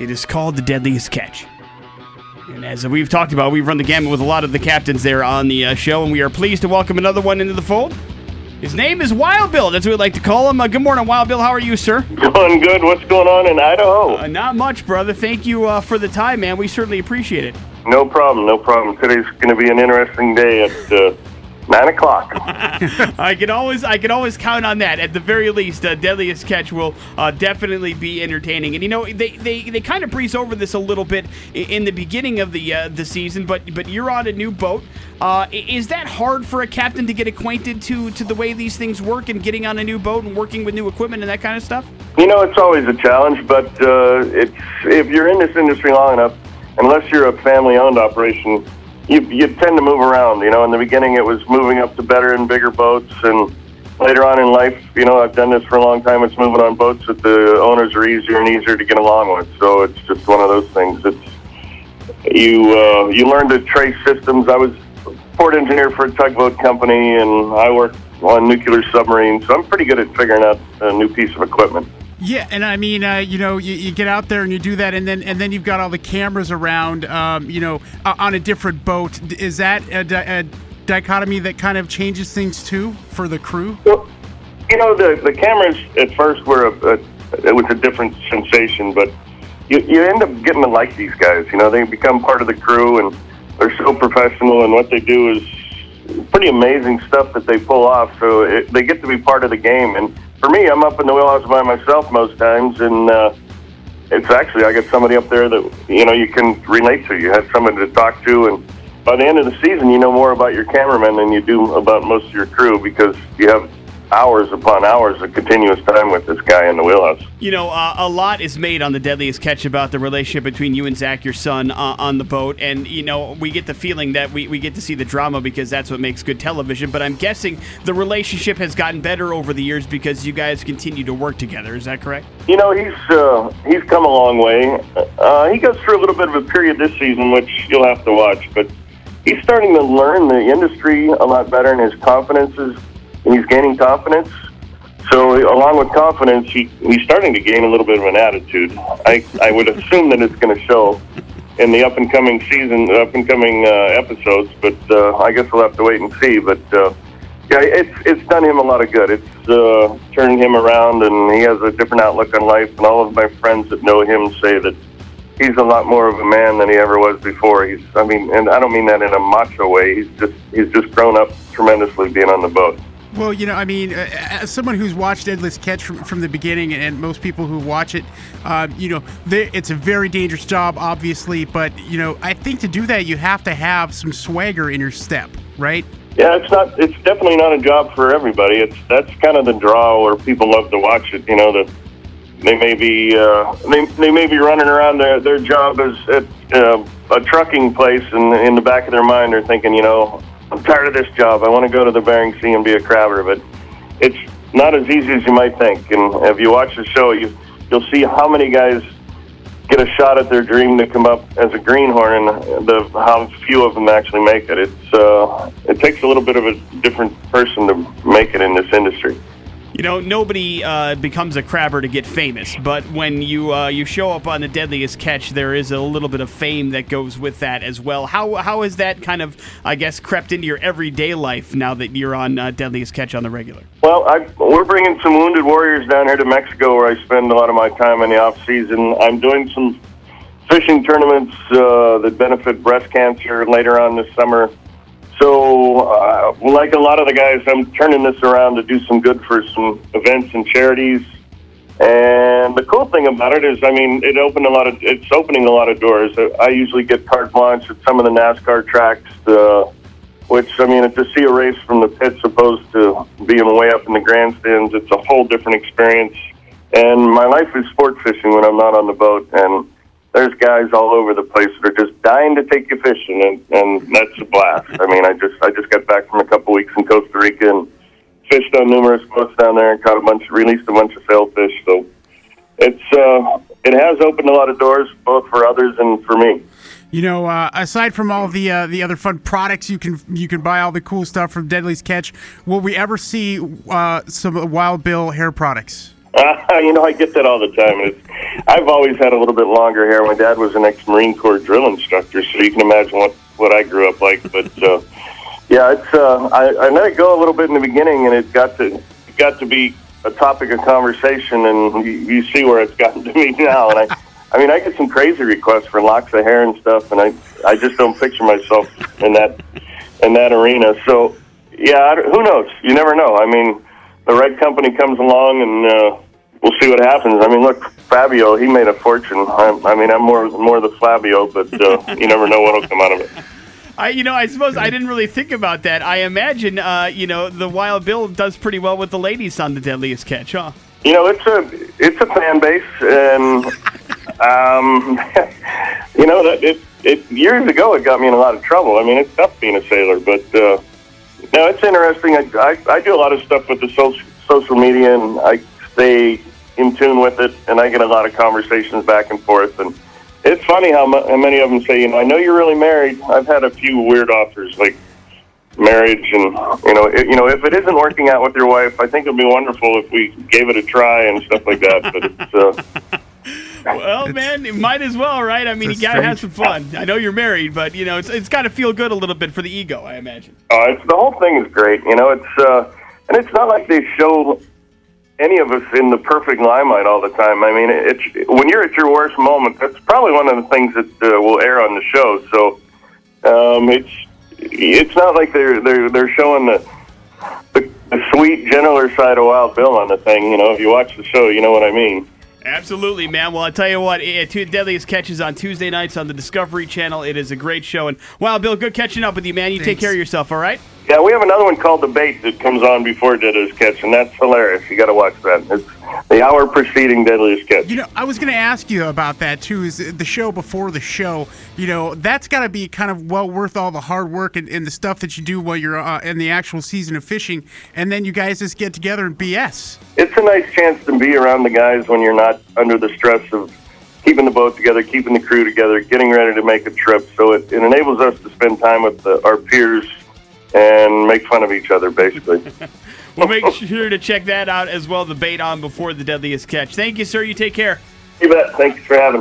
It is called the Deadliest Catch. And as we've talked about, we've run the gamut with a lot of the captains there on the uh, show, and we are pleased to welcome another one into the fold. His name is Wild Bill. That's what we'd like to call him. Uh, good morning, Wild Bill. How are you, sir? Going good. What's going on in Idaho? Uh, not much, brother. Thank you uh, for the time, man. We certainly appreciate it. No problem. No problem. Today's going to be an interesting day at uh, nine o'clock. I can always I can always count on that. At the very least, uh, Deadliest Catch will uh, definitely be entertaining. And you know they, they, they kind of breeze over this a little bit in the beginning of the uh, the season, but but you're on a new boat. Uh, is that hard for a captain to get acquainted to to the way these things work and getting on a new boat and working with new equipment and that kind of stuff? You know, it's always a challenge, but uh, it's if you're in this industry long enough, unless you're a family-owned operation, you you tend to move around. You know, in the beginning, it was moving up to better and bigger boats, and later on in life, you know, I've done this for a long time. It's moving on boats that the owners are easier and easier to get along with. So it's just one of those things. It's you uh, you learn to trace systems. I was port engineer for a tugboat company, and I worked on nuclear submarines, so I'm pretty good at figuring out a new piece of equipment. Yeah, and I mean, uh, you know, you, you get out there and you do that, and then and then you've got all the cameras around, um, you know, uh, on a different boat. Is that a, di- a dichotomy that kind of changes things too for the crew? Well, you know, the the cameras at first were a, a it was a different sensation, but you you end up getting to like these guys. You know, they become part of the crew, and they're so professional, and what they do is pretty amazing stuff that they pull off. So it, they get to be part of the game. And for me, I'm up in the wheelhouse by myself most times, and uh, it's actually I got somebody up there that you know you can relate to. You have somebody to talk to, and by the end of the season, you know more about your cameraman than you do about most of your crew because you have hours upon hours of continuous time with this guy in the wheelhouse. You know, uh, a lot is made on the Deadliest Catch about the relationship between you and Zach, your son, uh, on the boat. And, you know, we get the feeling that we, we get to see the drama because that's what makes good television. But I'm guessing the relationship has gotten better over the years because you guys continue to work together. Is that correct? You know, he's uh, he's come a long way. Uh, he goes through a little bit of a period this season, which you'll have to watch. But he's starting to learn the industry a lot better, and his confidence is, and he's gaining confidence. So, along with confidence, he, he's starting to gain a little bit of an attitude. I I would assume that it's going to show in the up and coming season, up and coming uh, episodes. But uh, I guess we'll have to wait and see. But uh, yeah, it's it's done him a lot of good. It's uh, turned him around, and he has a different outlook on life. And all of my friends that know him say that he's a lot more of a man than he ever was before. He's, I mean, and I don't mean that in a macho way. He's just he's just grown up tremendously being on the boat. Well, you know, I mean, as someone who's watched Endless Catch from, from the beginning, and most people who watch it, uh, you know, it's a very dangerous job, obviously. But you know, I think to do that, you have to have some swagger in your step, right? Yeah, it's not. It's definitely not a job for everybody. It's that's kind of the draw where people love to watch it. You know, that they may be uh, they, they may be running around their their job as at uh, a trucking place, and in the back of their mind, they're thinking, you know, Tired of this job. I want to go to the Bering Sea and be a crabber. But it's not as easy as you might think. And if you watch the show, you you'll see how many guys get a shot at their dream to come up as a greenhorn, and the how few of them actually make it. It's uh, it takes a little bit of a different person to make it in this industry. You know, nobody uh, becomes a crabber to get famous, but when you uh, you show up on the Deadliest Catch, there is a little bit of fame that goes with that as well. How how has that kind of, I guess, crept into your everyday life now that you're on uh, Deadliest Catch on the regular? Well, I, we're bringing some wounded warriors down here to Mexico, where I spend a lot of my time in the off season. I'm doing some fishing tournaments uh, that benefit breast cancer later on this summer. So, uh, like a lot of the guys, I'm turning this around to do some good for some events and charities. And the cool thing about it is, I mean, it opened a lot of, it's opening a lot of doors. I usually get carte blanche at some of the NASCAR tracks, uh, which, I mean, to see a race from the pits opposed to being way up in the grandstands, it's a whole different experience. And my life is sport fishing when I'm not on the boat. And there's guys all over the place that are just dying to take you fishing, and, and that's a blast. I mean, I just I just got back from a couple weeks in Costa Rica and fished on numerous boats down there and caught a bunch, released a bunch of sailfish. So it's uh, it has opened a lot of doors both for others and for me. You know, uh, aside from all the uh, the other fun products you can you can buy all the cool stuff from Deadliest Catch, will we ever see uh, some Wild Bill hair products? Uh, you know, I get that all the time. It's, I've always had a little bit longer hair. My dad was an ex-Marine Corps drill instructor, so you can imagine what what I grew up like. But uh, yeah, it's uh, I, I let it go a little bit in the beginning, and it got to it got to be a topic of conversation, and you, you see where it's gotten to me now. And I, I mean, I get some crazy requests for locks of hair and stuff, and I I just don't picture myself in that in that arena. So yeah, I, who knows? You never know. I mean, the right company comes along, and uh, we'll see what happens. I mean, look, Fabio, he made a fortune. I, I mean, I'm more more the Fabio, but uh, you never know what'll come out of it. I, you know, I suppose I didn't really think about that. I imagine, uh, you know, the Wild Bill does pretty well with the ladies on the Deadliest Catch, huh? You know, it's a it's a fan base, and um, you know that it, it years ago it got me in a lot of trouble. I mean, it's tough being a sailor, but uh, no, it's interesting. I, I I do a lot of stuff with the social social media, and I stay in tune with it, and I get a lot of conversations back and forth, and it's funny how, mu- how many of them say, you know, I know you're really married. I've had a few weird offers like marriage and you know it, you know if it isn't working out with your wife i think it'd be wonderful if we gave it a try and stuff like that but it's uh Well, man, it might as well, right? I mean, you gotta have some fun. I know you're married, but you know, it's it's got to feel good a little bit for the ego, I imagine. uh, it's the whole thing is great you know it's uh and it's not like they show any of us in the perfect limelight all the time. I mean it's when you're at your worst moment that's probably one of the things that uh, will air on the show. So um it's it's not like they're they're they're showing the the, the sweet gentler side of wild bill on the thing you know. If you watch the show you know what i mean Absolutely, man. Well, I tell you what, eh, two Deadliest Catches on Tuesday nights on the Discovery Channel. It is a great show. And Wild Bill, good catching up with you, man. You take care of yourself, all right? Yeah, we have another one called The Bait that comes on before Deadliest Catch, and that's hilarious. You got to watch that. It's the hour preceding Deadliest Catch. You know, I was going to ask you about that too. Is the show before the show? You know, that's got to be kind of well worth all the hard work and, and the stuff that you do while you're uh, in the actual season of fishing, and then you guys just get together and BS. It's a nice chance to be around the guys when you're not under the stress of keeping the boat together, keeping the crew together, getting ready to make a trip. So it, it enables us to spend time with the, our peers and make fun of each other, basically. Make sure to check that out as well. The bait on before the Deadliest Catch. Thank you, sir. You take care. you bet. Thanks for having me.